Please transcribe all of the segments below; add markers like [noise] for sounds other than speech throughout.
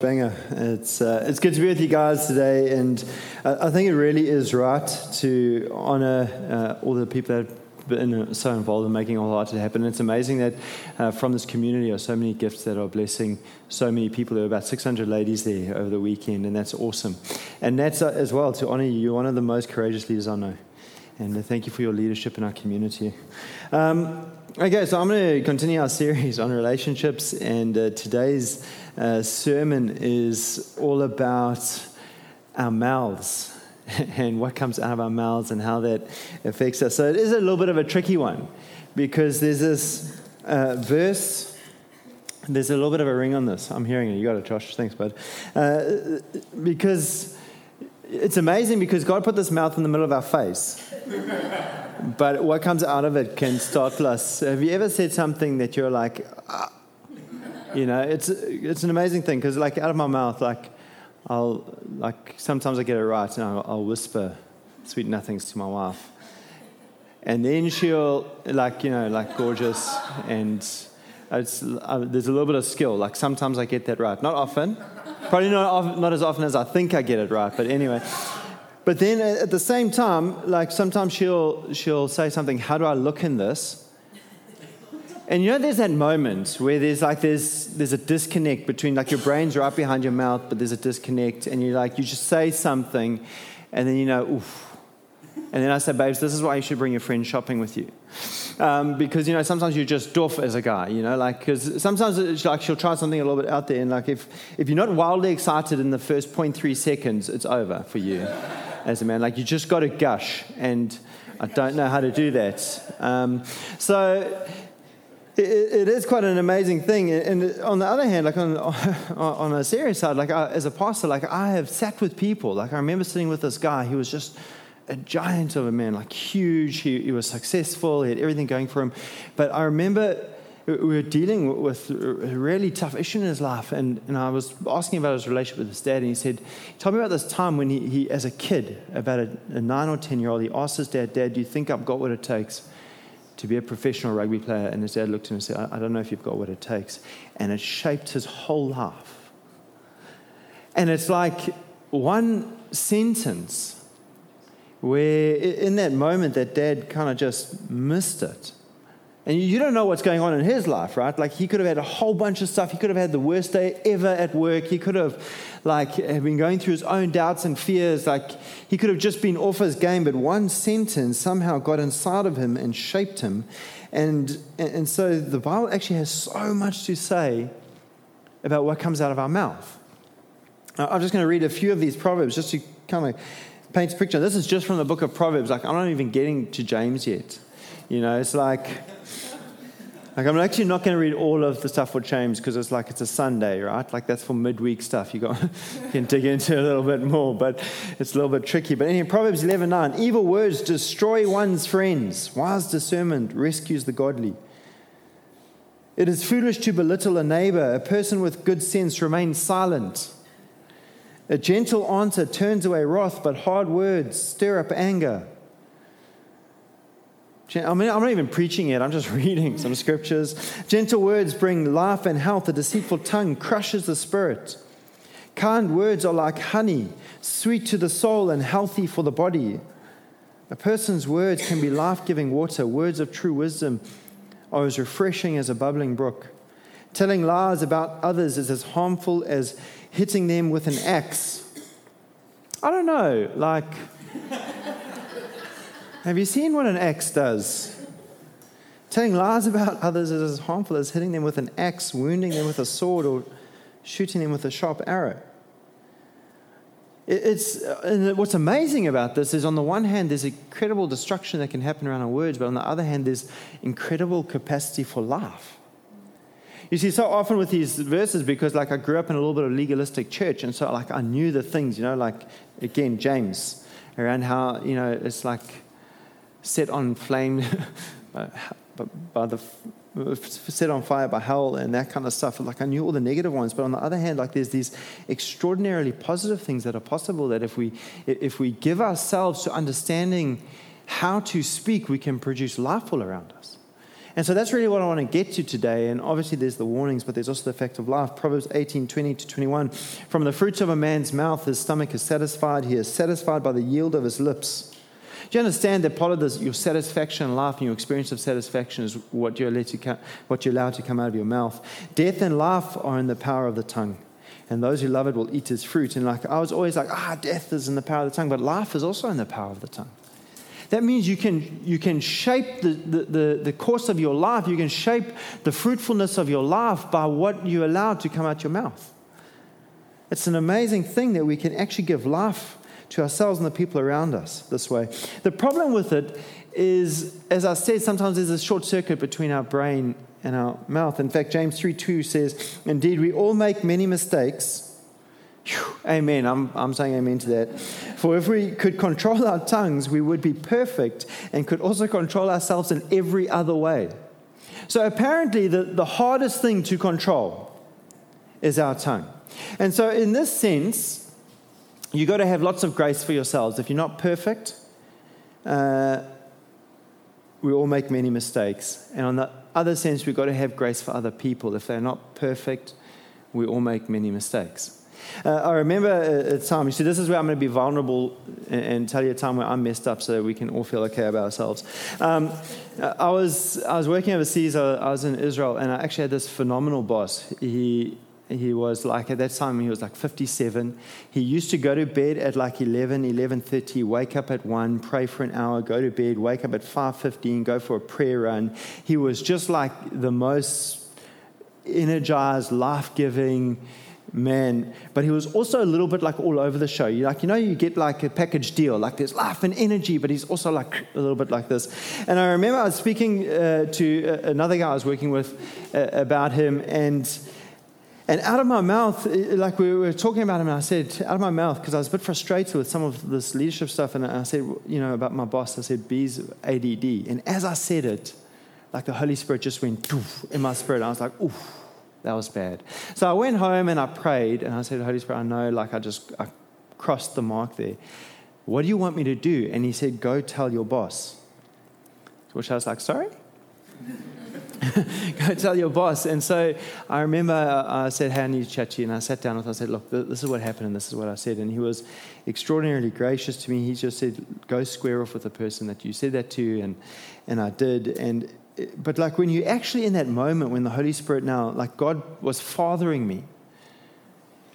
Banger. It's, uh, it's good to be with you guys today, and I, think it really is right to honor uh, all the people that have been so involved in making all art happen. It's amazing that uh, from this community are so many gifts that are blessing so many people. There were about 600 ladies there over the weekend, and that's awesome. And that's uh, as well to honor you. You're one of the most courageous leaders I know, and thank you for your leadership in our community. Um, Okay, so I'm going to continue our series on relationships, and uh, today's uh, sermon is all about our mouths [laughs] and what comes out of our mouths and how that affects us. So it is a little bit of a tricky one because there's this uh, verse. There's a little bit of a ring on this. I'm hearing it. You got it, Josh. Thanks, bud. Uh, because it's amazing because God put this mouth in the middle of our face but what comes out of it can startle us. Have you ever said something that you're like, ah. you know, it's it's an amazing thing because like out of my mouth, like I'll like sometimes I get it right and I'll, I'll whisper sweet nothings to my wife, and then she'll like you know like gorgeous and. It's, uh, there's a little bit of skill. Like sometimes I get that right. Not often. Probably not, not as often as I think I get it right. But anyway, but then at the same time, like sometimes she'll, she'll say something, How do I look in this? And you know, there's that moment where there's like there's there's a disconnect between like your brain's right behind your mouth, but there's a disconnect, and you're like you just say something, and then you know, oof. And then I said, babes, this is why you should bring your friend shopping with you. Um, because, you know, sometimes you're just doof as a guy, you know, like, because sometimes it's like she'll try something a little bit out there, and like if, if you're not wildly excited in the first 0.3 seconds, it's over for you as a man. Like, you just got to gush, and I don't know how to do that. Um, so, it, it is quite an amazing thing. And on the other hand, like on, [laughs] on a serious side, like I, as a pastor, like I have sat with people. Like I remember sitting with this guy. He was just a giant of a man, like huge. He, he was successful. He had everything going for him. But I remember we were dealing with a really tough issue in his life. And, and I was asking about his relationship with his dad. And he said, Tell me about this time when he, he as a kid, about a, a nine or 10 year old, he asked his dad, Dad, do you think I've got what it takes to be a professional rugby player? And his dad looked at him and said, I, I don't know if you've got what it takes. And it shaped his whole life. And it's like one sentence where in that moment that dad kind of just missed it. And you don't know what's going on in his life, right? Like he could have had a whole bunch of stuff. He could have had the worst day ever at work. He could have like been going through his own doubts and fears. Like he could have just been off his game, but one sentence somehow got inside of him and shaped him. And, and so the Bible actually has so much to say about what comes out of our mouth. I'm just going to read a few of these proverbs just to kind of paints a picture. This is just from the book of Proverbs. Like, I'm not even getting to James yet. You know, it's like, like I'm actually not going to read all of the stuff for James because it's like it's a Sunday, right? Like that's for midweek stuff. You, got, [laughs] you can dig into a little bit more, but it's a little bit tricky. But anyway, Proverbs 11:9, evil words destroy one's friends. Wise discernment rescues the godly. It is foolish to belittle a neighbor. A person with good sense remains silent. A gentle answer turns away wrath, but hard words stir up anger. I mean, I'm not even preaching it, I'm just [laughs] reading some scriptures. Gentle words bring life and health. A deceitful tongue crushes the spirit. Kind words are like honey, sweet to the soul and healthy for the body. A person's words can be life giving water. Words of true wisdom are as refreshing as a bubbling brook. Telling lies about others is as harmful as hitting them with an axe. I don't know, like, have you seen what an axe does? Telling lies about others is as harmful as hitting them with an axe, wounding them with a sword, or shooting them with a sharp arrow. It's, and what's amazing about this is, on the one hand, there's incredible destruction that can happen around our words, but on the other hand, there's incredible capacity for life. You see, so often with these verses, because like I grew up in a little bit of legalistic church, and so like I knew the things, you know, like again, James, around how, you know, it's like set on flame [laughs] uh, by the set on fire by hell and that kind of stuff. Like I knew all the negative ones, but on the other hand, like there's these extraordinarily positive things that are possible that if we if we give ourselves to understanding how to speak, we can produce life all around us. And so that's really what I want to get to today. And obviously, there's the warnings, but there's also the fact of life. Proverbs 18 20 to 21. From the fruits of a man's mouth, his stomach is satisfied. He is satisfied by the yield of his lips. Do you understand that part of this, your satisfaction in life and your experience of satisfaction is what to come, what you're allowed to come out of your mouth? Death and life are in the power of the tongue. And those who love it will eat its fruit. And like I was always like, ah, death is in the power of the tongue, but life is also in the power of the tongue. That means you can, you can shape the, the, the, the, course of your life, you can shape the fruitfulness of your life by what you allow to come out your mouth. It's an amazing thing that we can actually give life to ourselves and the people around us this way. The problem with it is, as I said, sometimes there's a short circuit between our brain and our mouth. In fact, James 3 2 says, Indeed, we all make many mistakes. Amen. I'm, I'm saying amen to that. For if we could control our tongues, we would be perfect and could also control ourselves in every other way. So, apparently, the, the hardest thing to control is our tongue. And so, in this sense, you've got to have lots of grace for yourselves. If you're not perfect, uh, we all make many mistakes. And on the other sense, we've got to have grace for other people. If they're not perfect, we all make many mistakes. Uh, I remember a, time, you see, this is where I'm going to be vulnerable and, and, tell you a time where I'm messed up so we can all feel okay about ourselves. Um, I, was, I was working overseas, I, I was in Israel, and I actually had this phenomenal boss. He, he was like at that time he was like 57 he used to go to bed at like 11 11.30 wake up at 1 pray for an hour go to bed wake up at 5.15 go for a prayer run he was just like the most energized life-giving man but he was also a little bit like all over the show you like you know you get like a package deal like there's life and energy but he's also like a little bit like this and i remember i was speaking uh, to uh, another guy i was working with uh, about him and and out of my mouth, like we were talking about him, and I said, out of my mouth, because I was a bit frustrated with some of this leadership stuff, and I said, you know, about my boss, I said, B's ADD. And as I said it, like the Holy Spirit just went in my spirit. I was like, oof, that was bad. So I went home and I prayed, and I said, Holy Spirit, I know, like I just I crossed the mark there. What do you want me to do? And he said, go tell your boss. Which I was like, sorry? [laughs] go tell your boss. And so I remember uh, I said, Hey, I need you. And I sat down with him. I said, Look, this is what happened, and this is what I said. And he was extraordinarily gracious to me. He just said, Go square off with the person that you said that to. And, and I did. And but like when you're actually in that moment when the Holy Spirit now, like God was fathering me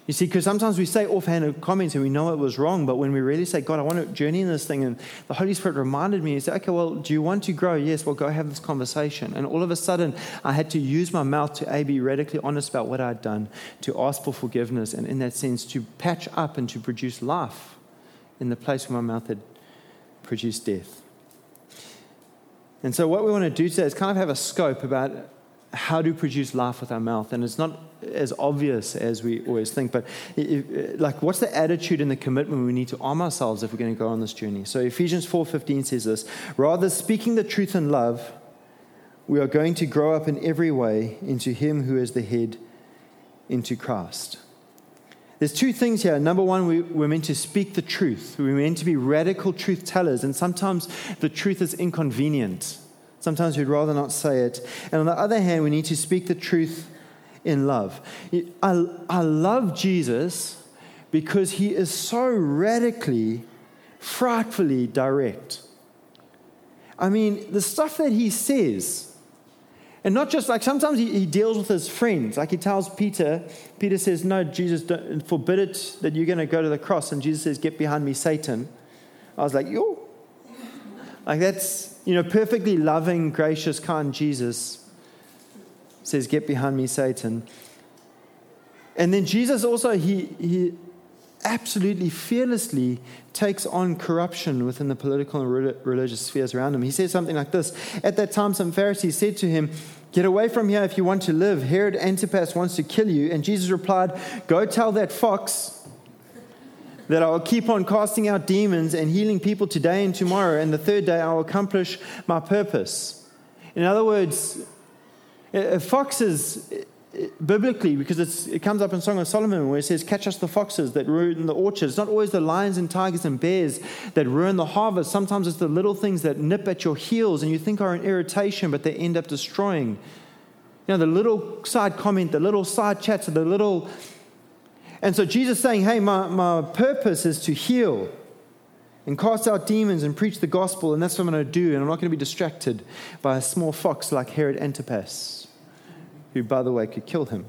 you see, because sometimes we say offhanded comments and we know it was wrong, but when we really say, God, I want to journey in this thing, and the Holy Spirit reminded me, He said, okay, well, do you want to grow? Yes, well, go have this conversation. And all of a sudden, I had to use my mouth to A, be radically honest about what I'd done, to ask for forgiveness, and in that sense, to patch up and to produce life in the place where my mouth had produced death. And so, what we want to do today is kind of have a scope about how to produce life with our mouth. And it's not as obvious as we always think, but if, uh, like, what's the attitude and the commitment we need to arm ourselves if we're going to go on this journey? So Ephesians 4.15 says this, Rather, speaking the truth in love, we are going to grow up in every way into him who is the head, into Christ. There's two things here. Number one, we, we're meant to speak the truth. We're meant to be radical truth tellers, and sometimes the truth is inconvenient. Sometimes we'd rather not say it. And on the other hand, we need to speak the truth in love. I, I love Jesus because he is so radically, frightfully direct. I mean, the stuff that he says, and not just like sometimes he, he deals with his friends. Like he tells Peter, Peter says, No, Jesus, forbid it that you're going to go to the cross. And Jesus says, Get behind me, Satan. I was like, Yo. Like that's you know, perfectly loving, gracious, kind Jesus says, Get behind me, Satan. And then Jesus also, he, he absolutely fearlessly takes on corruption within the political and religious spheres around him. He says something like this At that time, some Pharisees said to him, Get away from here if you want to live. Herod Antipas wants to kill you. And Jesus replied, Go tell that fox that I will keep on casting out demons and healing people today and tomorrow, and the third day I will accomplish my purpose. In other words, foxes biblically because it comes up in Song of Solomon where it says, Catch us the foxes that ruin the orchards. It's not always the lions and tigers and bears that ruin the harvest. Sometimes it's the little things that nip at your heels and you think are an irritation, but they end up destroying. You know, the little side comment, the little side chats, the little. And so Jesus saying, Hey, my, my purpose is to heal and cast out demons and preach the gospel, and that's what I'm going to do. And I'm not going to be distracted by a small fox like Herod Antipas, who, by the way, could kill him.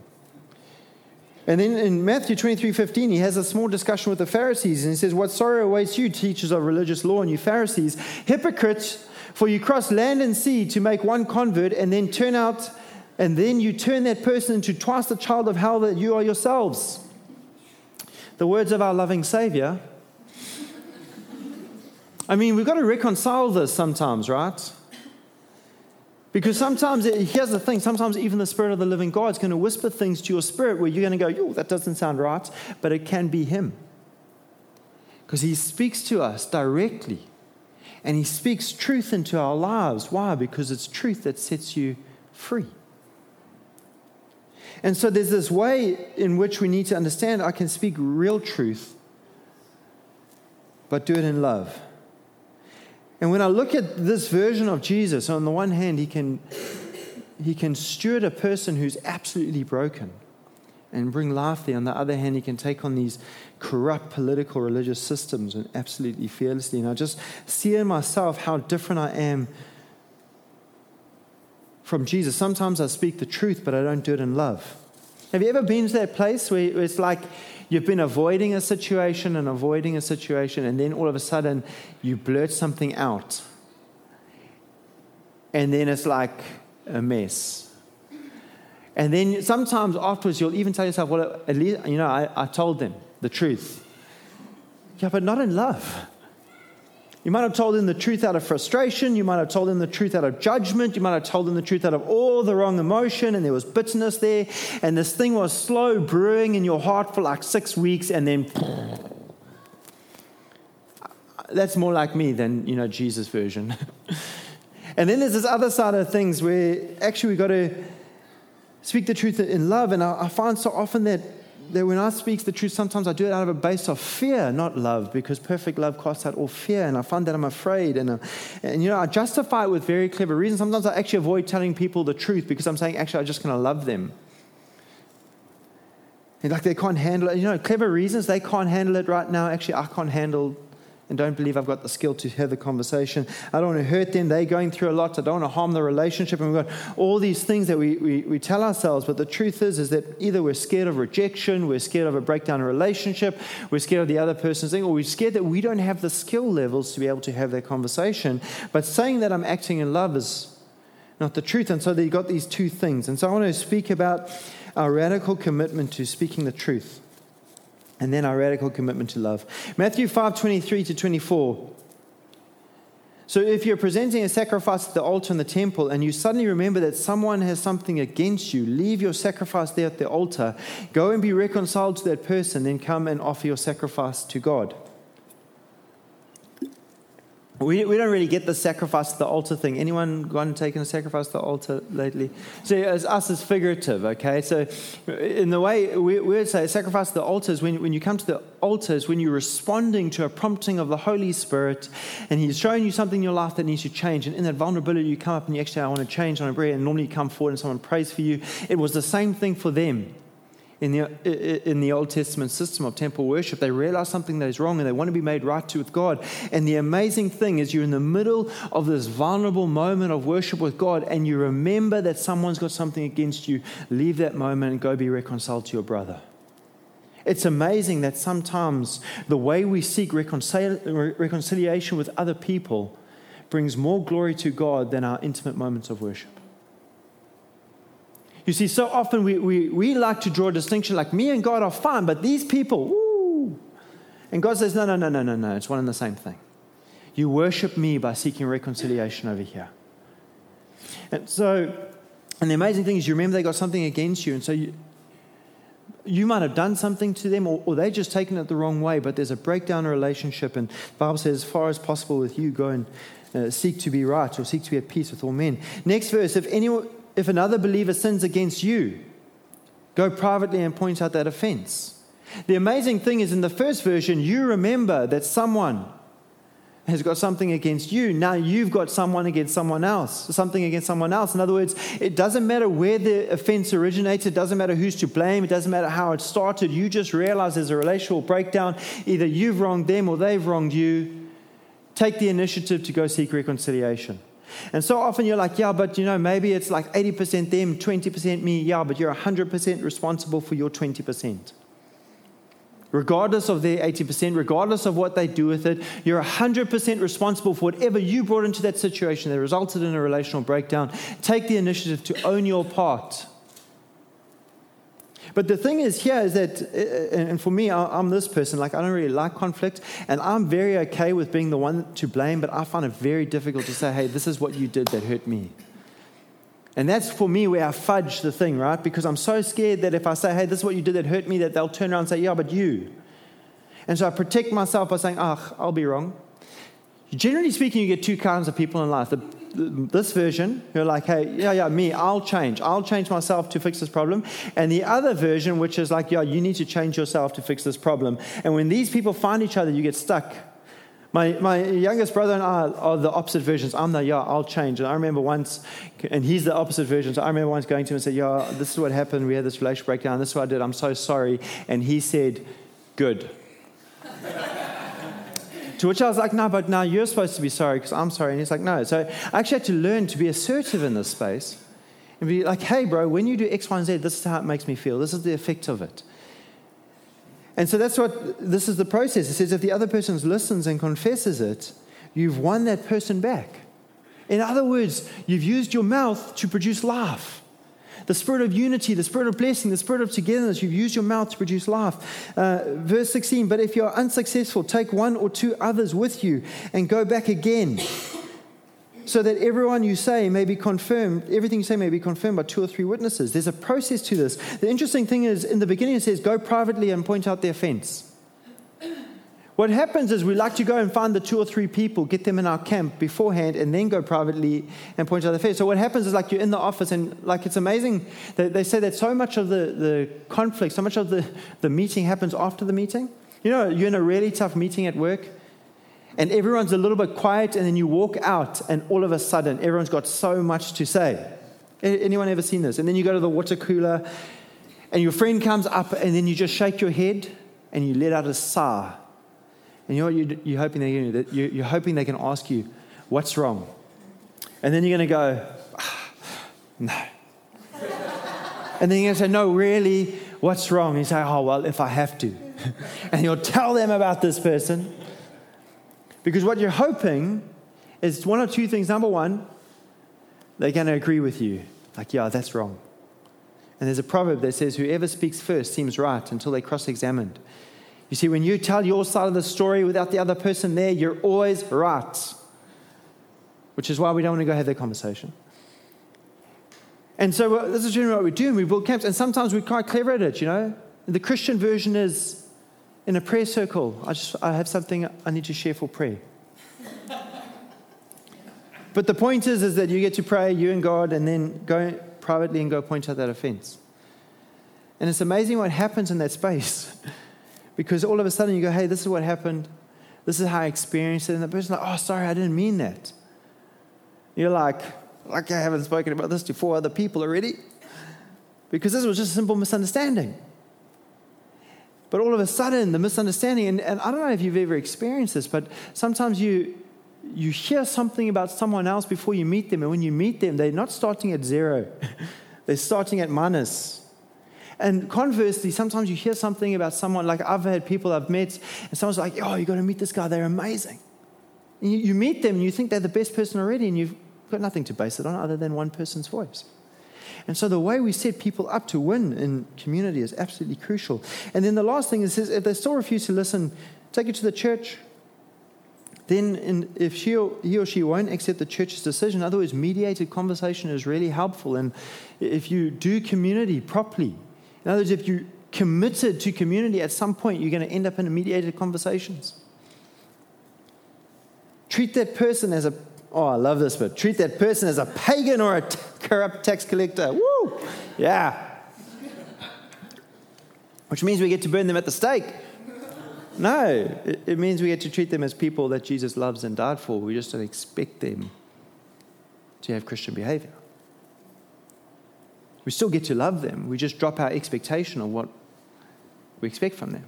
And then in Matthew 23 15, he has a small discussion with the Pharisees, and he says, What sorrow awaits you, teachers of religious law, and you Pharisees, hypocrites, for you cross land and sea to make one convert, and then turn out, and then you turn that person into twice the child of hell that you are yourselves. The words of our loving Savior I mean, we've got to reconcile this sometimes, right? Because sometimes, here's the thing sometimes even the Spirit of the living God is going to whisper things to your spirit where you're going to go, yo, that doesn't sound right, but it can be Him. Because He speaks to us directly and He speaks truth into our lives. Why? Because it's truth that sets you free. And so there's this way in which we need to understand I can speak real truth, but do it in love. And when I look at this version of Jesus, on the one hand, he can, he can steward a person who's absolutely broken and bring life there. On the other hand, he can take on these corrupt political religious systems and absolutely fearlessly. And I just see in myself how different I am from Jesus. Sometimes I speak the truth, but I don't do it in love. Have you ever been to that place where it's like You've been avoiding a situation and avoiding a situation, and then all of a sudden you blurt something out. And then it's like a mess. And then sometimes afterwards you'll even tell yourself, well, at least, you know, I, I told them the truth. Yeah, but not in love. You might have told them the truth out of frustration. You might have told them the truth out of judgment. You might have told them the truth out of all the wrong emotion, and there was bitterness there. And this thing was slow brewing in your heart for like six weeks, and then that's more like me than you know Jesus' version. [laughs] and then there's this other side of things where actually we've got to speak the truth in love. And I, I find so often that that when I speak the truth, sometimes I do it out of a base of fear, not love, because perfect love casts out all fear. And I find that I'm afraid. And, uh, and, you know, I justify it with very clever reasons. Sometimes I actually avoid telling people the truth because I'm saying, actually, I'm just going to love them. And like they can't handle it. You know, clever reasons, they can't handle it right now. Actually, I can't handle and don't believe I've got the skill to have the conversation. I don't want to hurt them. They're going through a lot. I don't want to harm the relationship. And we've got all these things that we, we, we tell ourselves. But the truth is, is that either we're scared of rejection, we're scared of a breakdown in relationship, we're scared of the other person's thing, or we're scared that we don't have the skill levels to be able to have that conversation. But saying that I'm acting in love is not the truth. And so you've got these two things. And so I want to speak about our radical commitment to speaking the truth and then our radical commitment to love. Matthew 5 23 to 24. So, if you're presenting a sacrifice at the altar in the temple and you suddenly remember that someone has something against you, leave your sacrifice there at the altar, go and be reconciled to that person, then come and offer your sacrifice to God. We, we don't really get the sacrifice to the altar thing. Anyone gone and taken a sacrifice to the altar lately? So as us is figurative, okay? So in the way we, we would say sacrifice to the altar is when, when you come to the altar is when you're responding to a prompting of the Holy Spirit and He's showing you something in your life that needs to change. And in that vulnerability, you come up and you actually, I want to change on a prayer. And normally you come forward and someone prays for you. It was the same thing for them in the, in the Old Testament system of temple worship. They realize something that is wrong and they want to be made right to with God. And the amazing thing is, you're in the middle of this vulnerable moment of worship with God and you remember that someone's got something against you. Leave that moment and go be reconciled to your brother. It's amazing that sometimes the way we seek reconcil- reconciliation with other people brings more glory to God than our intimate moments of worship. You see, so often we, we, we like to draw a distinction like me and God are fine, but these people, woo. And God says, no, no, no, no, no, no. It's one and the same thing. You worship me by seeking reconciliation over here. And so, and the amazing thing is, you remember they got something against you, and so you, you might have done something to them, or, or they just taken it the wrong way, but there's a breakdown in relationship, and Bible says, as far as possible with you, go and uh, seek to be right or seek to be at peace with all men. Next verse, if anyone if another believer sins against you, Go privately and point out that offense. The amazing thing is, in the first version, you remember that someone has got something against you. Now you've got someone against someone else, something against someone else. In other words, it doesn't matter where the offense originated, it doesn't matter who's to blame, it doesn't matter how it started. You just realize there's a relational breakdown. Either you've wronged them or they've wronged you. Take the initiative to go seek reconciliation. And so often you're like, yeah, but you know, maybe it's like 80% them, 20% me. Yeah, but you're 100% responsible for your 20% regardless of their 80%, regardless of what they do with it, you're 100% responsible for whatever you brought into that situation that resulted in a relational breakdown. Take the initiative to own your part. But the thing is here is that, uh, and for me, I'm this person, like I don't really like conflict, and I'm very okay with being the one to blame, but I find it very difficult to say, hey, this is what you did that hurt me. And that's for me where I fudge the thing, right? Because I'm so scared that if I say, hey, this is what you did that hurt me, that they'll turn around and say, yeah, but you. And so I protect myself by saying, ah, oh, I'll be wrong. Generally speaking, you get two kinds of people in life. The, this version, who are like, hey, yeah, yeah, me, I'll change. I'll change myself to fix this problem. And the other version, which is like, yeah, you need to change yourself to fix this problem. And when these people find each other, you get stuck my, my youngest brother and I are the opposite versions. I'm the, yeah, I'll change. And I remember once, and he's the opposite version. So I remember once going to him and said, yeah, this is what happened. We had this relationship breakdown. This is what I did. I'm so sorry. And he said, good. To which I was like, no, but now you're supposed to be sorry because I'm sorry. And he's like, no. So I actually had to learn to be assertive in this space and be like, hey, bro, when you do X, Y, and Z, this is how it makes me feel. This is the effect of it. And so that's what this is the process. It says if the other person listens and confesses it, you've won that person back. In other words, you've used your mouth to produce life. The spirit of unity, the spirit of blessing, the spirit of togetherness, you've used your mouth to produce life. Uh, verse 16, but if you're unsuccessful, take one or two others with you and go back again so that everyone you say may be confirmed, everything you say may be confirmed by two or three witnesses. There's a process to this. The interesting thing is, in the beginning, it says, go privately and point out the offense. What happens is we like to go and find the two or three people, get them in our camp beforehand, and then go privately and point out the offense. So what happens is like you're in the office, and like it's amazing. They, they say that so much of the, the conflict, so much of the, the meeting happens after the meeting. You know, you're in a really tough meeting at work, and everyone's a little bit quiet, and then you walk out, and all of a sudden, everyone's got so much to say. Anyone ever seen this? And then you go to the water cooler, and your friend comes up, and then you just shake your head, and you let out a sigh. And you know what you're hoping they can You're hoping they can ask you, "What's wrong?" And then you're going to go, ah, "No." [laughs] and then you're going to say, "No, really, what's wrong?" And you say, "Oh well, if I have to," [laughs] and you'll tell them about this person. Because what you're hoping is one or two things. Number one, they're going to agree with you. Like, yeah, that's wrong. And there's a proverb that says, whoever speaks first seems right until they're cross examined. You see, when you tell your side of the story without the other person there, you're always right. Which is why we don't want to go have that conversation. And so this is generally what we do, and we build camps. And sometimes we're quite clever at it, you know. The Christian version is in a prayer circle, I just I have something I need to share for prayer. [laughs] but the point is, is that you get to pray, you and God, and then go privately and go point out that offense. And it's amazing what happens in that space. [laughs] because all of a sudden you go, hey, this is what happened. This is how I experienced it. And the person's like, oh, sorry, I didn't mean that. You're like, like I haven't spoken about this to four other people already. Because this was just a simple misunderstanding. But all of a sudden, the misunderstanding, and, and I don't know if you've ever experienced this, but sometimes you, you hear something about someone else before you meet them, and when you meet them, they're not starting at zero, [laughs] they're starting at minus. And conversely, sometimes you hear something about someone, like I've had people I've met, and someone's like, oh, you got to meet this guy, they're amazing. And you, you meet them, and you think they're the best person already, and you've got nothing to base it on other than one person's voice. And so the way we set people up to win in community is absolutely crucial. And then the last thing is if they still refuse to listen, take it to the church. Then, in, if she or, he or she won't accept the church's decision, in other words, mediated conversation is really helpful. And if you do community properly, in other words, if you're committed to community, at some point you're going to end up in mediated conversations. Treat that person as a Oh, I love this but Treat that person as a pagan or a t- corrupt tax collector. Woo! Yeah. which means we get to burn them at the stake. No, it, it means we get to treat them as people that Jesus loves and died for. We just don't expect them to have Christian behavior. We still get to love them. We just drop our expectation of what we expect from them.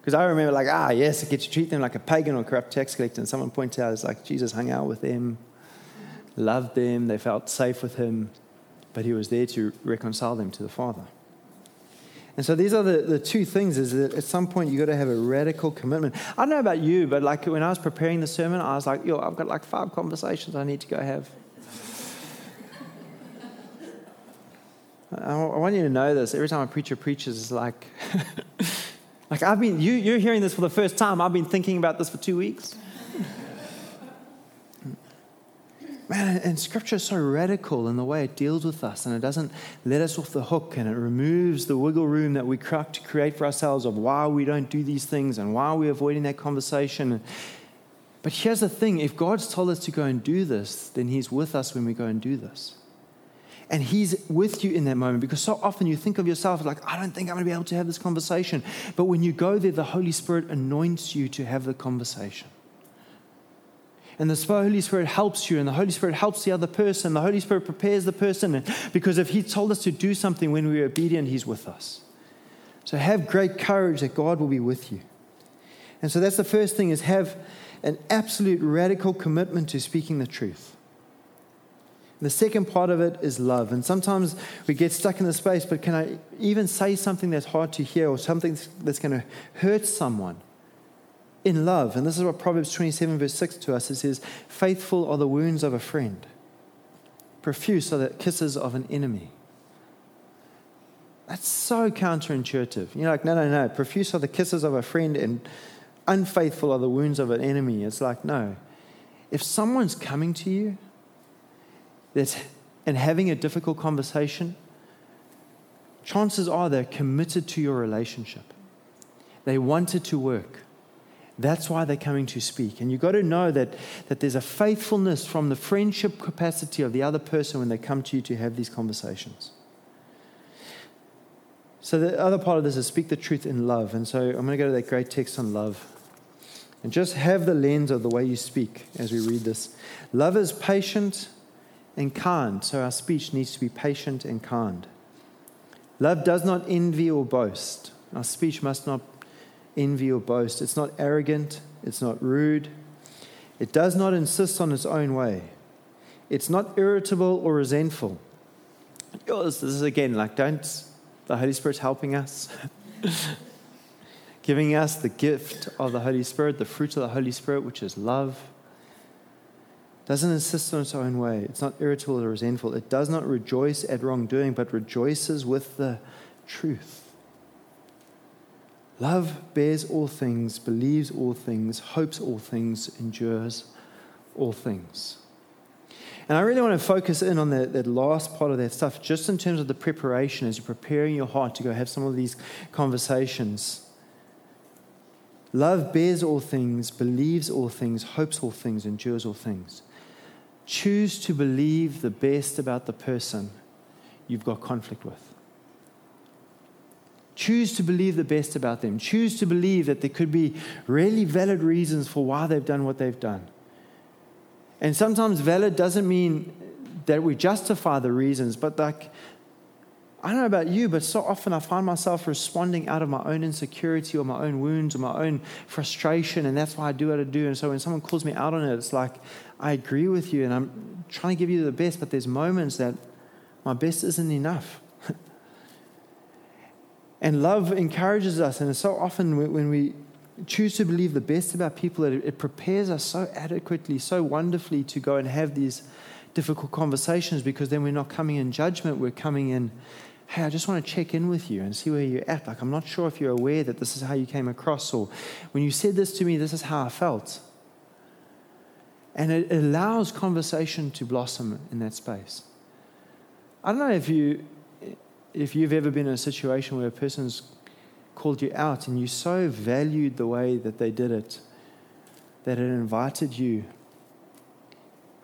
Because I remember, like, ah, yes, I get to treat them like a pagan or corrupt tax collector. And someone pointed out, it's like Jesus hung out with them, loved them, they felt safe with him, but he was there to reconcile them to the Father. And so these are the, the two things is that at some point you've got to have a radical commitment. I don't know about you, but like when I was preparing the sermon, I was like, yo, I've got like five conversations I need to go have. I want you to know this. Every time a preacher preaches, it's like, [laughs] like I've been, you, you're hearing this for the first time. I've been thinking about this for two weeks. Man, and scripture is so radical in the way it deals with us, and it doesn't let us off the hook, and it removes the wiggle room that we crack to create for ourselves of why we don't do these things and why we're avoiding that conversation. But here's the thing if God's told us to go and do this, then He's with us when we go and do this. And He's with you in that moment because so often you think of yourself like, I don't think I'm going to be able to have this conversation. But when you go there, the Holy Spirit anoints you to have the conversation. And the Holy Spirit helps you, and the Holy Spirit helps the other person. The Holy Spirit prepares the person because if He told us to do something when we are obedient, He's with us. So have great courage that God will be with you. And so that's the first thing is have an absolute radical commitment to speaking the truth. The second part of it is love. And sometimes we get stuck in the space, but can I even say something that's hard to hear or something that's going to hurt someone? in love. And this is what Proverbs 27, verse 6 to us it says, Faithful are the wounds of a friend, profuse are the kisses of an enemy. That's so counterintuitive. You're like, no, no, no. Profuse are the kisses of a friend, and unfaithful are the wounds of an enemy. It's like, no. If someone's coming to you that's, and having a difficult conversation, chances are they're committed to your relationship. They want it to work. That's why they're coming to speak. And you've got to know that, that there's a faithfulness from the friendship capacity of the other person when they come to you to have these conversations. So, the other part of this is speak the truth in love. And so, I'm going to go to that great text on love. And just have the lens of the way you speak as we read this. Love is patient and kind. So, our speech needs to be patient and kind. Love does not envy or boast. Our speech must not envy, or boast. It's not arrogant, it's not rude, it does not insist on its own way, it's not irritable or resentful. This is again like, don't, the Holy Spirit's helping us. [laughs] Giving us the gift of the Holy Spirit, the fruit of the Holy Spirit, which is love doesn't insist on its own way. It's not irritable or resentful. It does not rejoice at wrongdoing, but rejoices with the truth. Love bears all things, believes all things, hopes all things, endures all things. And I really want to focus in on that, that last part of that stuff, just in terms of the preparation as you're preparing your heart to go have some of these conversations. Love bears all things, believes all things, hopes all things, endures all things. Choose to believe the best about the person you've got conflict with. Choose to believe the best about them. Choose to believe that there could be really valid reasons for why they've done what they've done. And sometimes valid doesn't mean that we justify the reasons, but like, I don't know about you, but so often I find myself responding out of my own insecurity or my own wounds or my own frustration, and that's why I do what I do. And so when someone calls me out on it, it's like, I agree with you and I'm trying to give you the best, but there's moments that my best isn't enough. [laughs] And love encourages us, and so often when we choose to believe the best about people, it prepares us so adequately, so wonderfully to go and have these difficult conversations because then we're not coming in judgment, we're coming in, hey, I just want to check in with you and see where you're at. Like, I'm not sure if you're aware that this is how you came across, or when you said this to me, this is how I felt. And it allows conversation to blossom in that space. I don't know if you if you've ever been in a situation where a person's called you out and you so valued the way that they did it that it invited you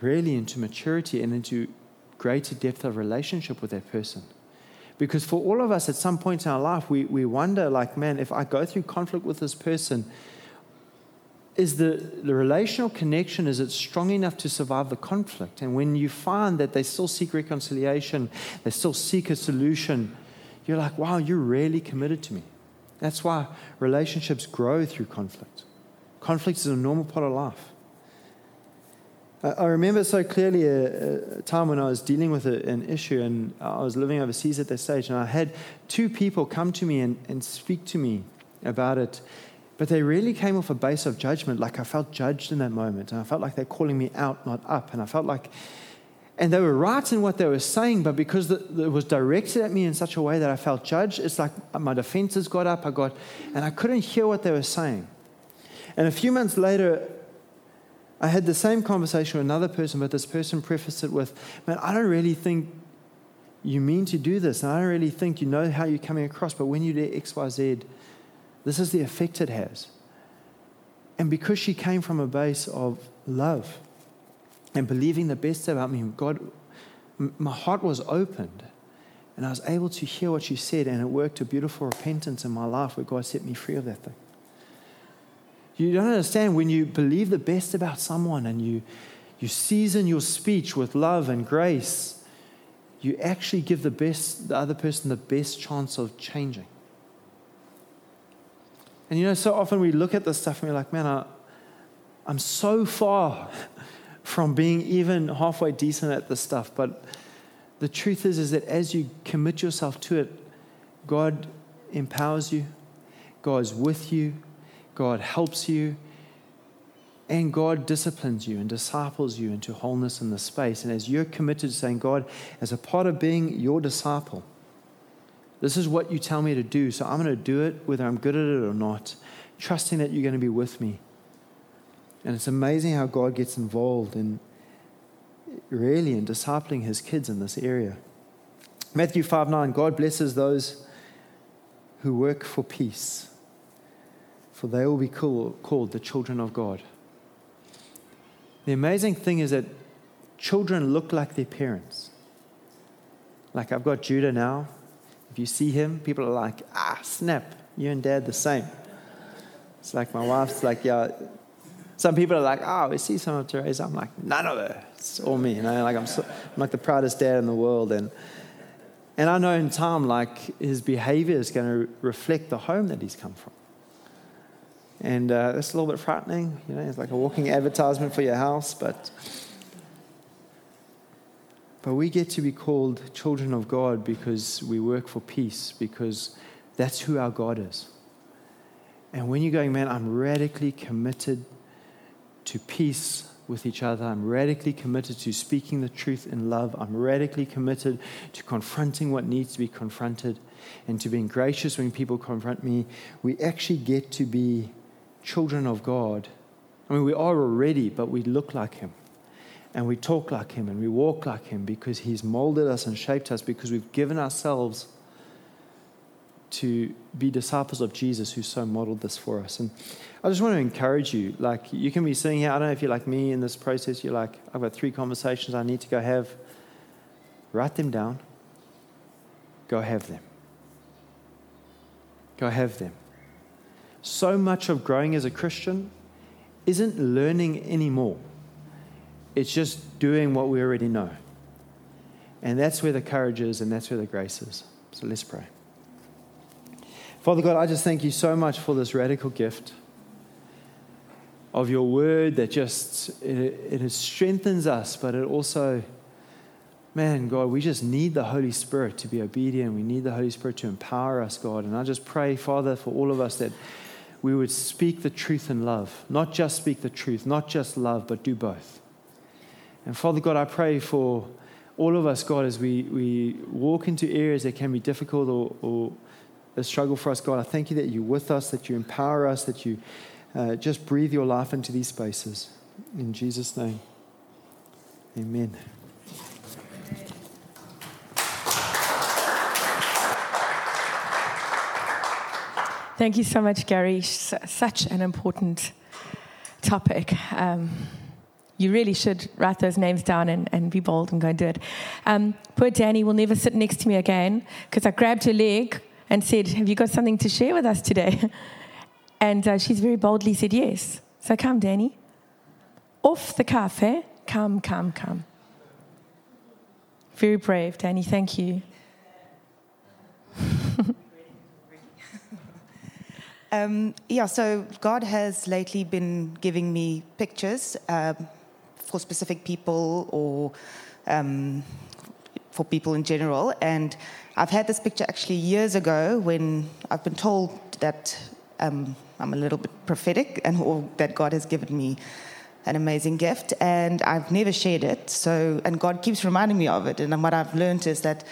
really into maturity and into greater depth of relationship with that person. Because for all of us, at some point in our life, we, we wonder, like, man, if I go through conflict with this person, is the, the relational connection, is it strong enough to survive the conflict? And when you find that they still seek reconciliation, they still seek a solution, you're like, wow, you're really committed to me. That's why relationships grow through conflict. Conflict is a normal part of life. I remember so clearly a, a, time when I was dealing with a, an issue and I was living overseas at that stage, and I had two people come to me and, and speak to me about it. But they really came off a base of judgment. Like I felt judged in that moment, and I felt like they're calling me out, not up. And I felt like, and they were right in what they were saying, but because the, it was directed at me in such a way that I felt judged, it's like my defenses got up, I got, and I couldn't hear what they were saying. And a few months later, I had the same conversation with another person, but this person prefaced it with, Man, I don't really think you mean to do this. And I don't really think you know how you're coming across, but when you do X, Y, Z, this is the effect it has. And because she came from a base of love and believing the best about me, God, my heart was opened. And I was able to hear what she said, and it worked a beautiful repentance in my life where God set me free of that thing. You don't understand when you believe the best about someone and you, you season your speech with love and grace, you actually give the best, the other person the best chance of changing. And you know, so often we look at this stuff and we're like, man, I, I'm so far [laughs] from being even halfway decent at this stuff. But the truth is, is that as you commit yourself to it, God empowers you, God is with you, God helps you, and God disciplines you and disciples you into wholeness in the space. And as you're committed to saying, God, as a part of being your disciple, this is what you tell me to do, so I'm going to do it whether I'm good at it or not, trusting that you're going to be with me. And it's amazing how God gets involved in really in discipling his kids in this area. Matthew 5 9, God blesses those who work for peace for they will be called the children of God. The amazing thing is that children look like their parents. Like I've got Judah now. If you see him, people are like, ah, snap, you and dad the same. It's like my wife's like, yeah. Some people are like, oh, we see some of Teresa. I'm like, none of her. It's all me. You know, like I'm, so, I'm like the proudest dad in the world. And, and I know in time, like his behavior is going to reflect the home that he's come from. And uh, a little bit frightening. You know, it's like a walking advertisement for your house, but. But we get to be called children of God because we work for peace, because that's who our God is. And when you're going, man, I'm radically committed to peace with each other. I'm radically committed to speaking the truth in love. I'm radically committed to confronting what needs to be confronted and to being gracious when people confront me. We actually get to be children of God, I mean, we are already, but we look like Him. And we talk like Him and we walk like Him because He's molded us and shaped us because we've given ourselves to be disciples of Jesus who so modeled this for us. And I just want to encourage you like, you can be sitting here, I don't know if you're like me in this process, you're like, I've got three conversations I need to go have. Write them down, go have them. Go have them so much of growing as a Christian isn't learning anymore. It's just doing what we already know. And that's where the courage is, and that's where the grace is. So let's pray. Father God, I just thank you so much for this radical gift of your word that just it, it strengthens us, but it also, man, God, we just need the Holy Spirit to be obedient. We need the Holy Spirit to empower us, God. And I just pray, Father, for all of us that we would speak the truth in love. Not just speak the truth, not just love, but do both. And Father God, I pray for all of us, God, as we, we walk into areas that can be difficult or, or a struggle for us, God, I thank you that you're with us, that you empower us, that you uh, just breathe your life into these spaces. In Jesus' name, amen. Thank you so much, Gary. Such an important topic. Um, you really should write those names down and, and be bold and go and do it. Um, poor Danny will never sit next to me again because I grabbed her leg and said, Have you got something to share with us today? [laughs] and uh, she's very boldly said, Yes. So come, Danny. Off the cuff, eh? Come, come, come. Very brave, Danny. Thank you. [laughs] Um, yeah, so God has lately been giving me pictures um, for specific people or um, for people in general. And I've had this picture actually years ago when I've been told that um, I'm a little bit prophetic and or that God has given me an amazing gift. And I've never shared it. So, and God keeps reminding me of it. And what I've learned is that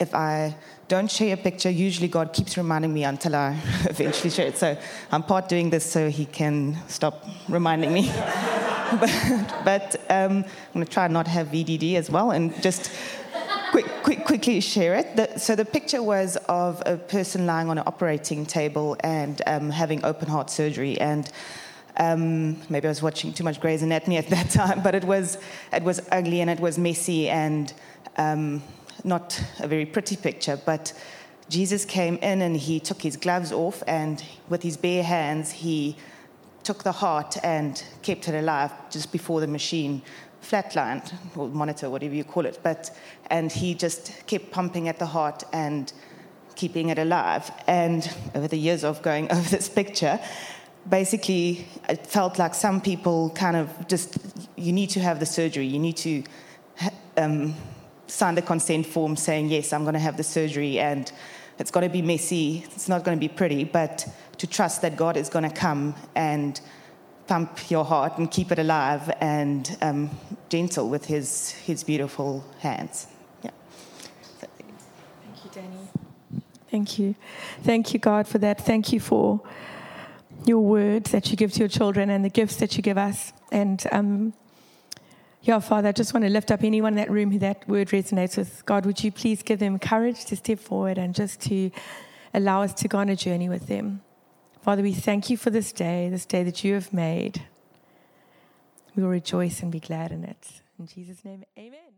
if I don't share a picture, usually God keeps reminding me until I [laughs] eventually share it. So I'm part doing this so He can stop reminding me. [laughs] [laughs] but, but um, I'm going to try not have ADD as well and just quick, quick, quickly share it. The, so the picture was of a person lying on an operating table and um, having open heart surgery. And um, maybe I was watching too much Grey's Anatomy at that [laughs] time, but it was, it was ugly and it was messy and um, not a very pretty picture, but Jesus came in and he took his gloves off, and with his bare hands, he took the heart and kept it alive just before the machine flatlined, or monitor, whatever you call it. But, and he just kept pumping at the heart and keeping it alive. And over the years of going [laughs] over this picture, basically, it felt like some people kind of just, you need to have the surgery, you need to. Um, sign the consent form saying, yes, I'm going to have the surgery and it's going to be messy, it's not going to be pretty, but to trust that God is going to come and pump your heart and keep it alive and um, gentle with his, his beautiful hands. Yeah. Thank you, Danny. Thank you. Thank you, God, for that. Thank you for your words that you give to your children and the gifts that you give us. And um, yeah, Father, I just want to lift up anyone in that room who that word resonates with. God, would you please give them courage to step forward and just to allow us to go on a journey with them? Father, we thank you for this day, this day that you have made. We will rejoice and be glad in it. In Jesus' name, amen.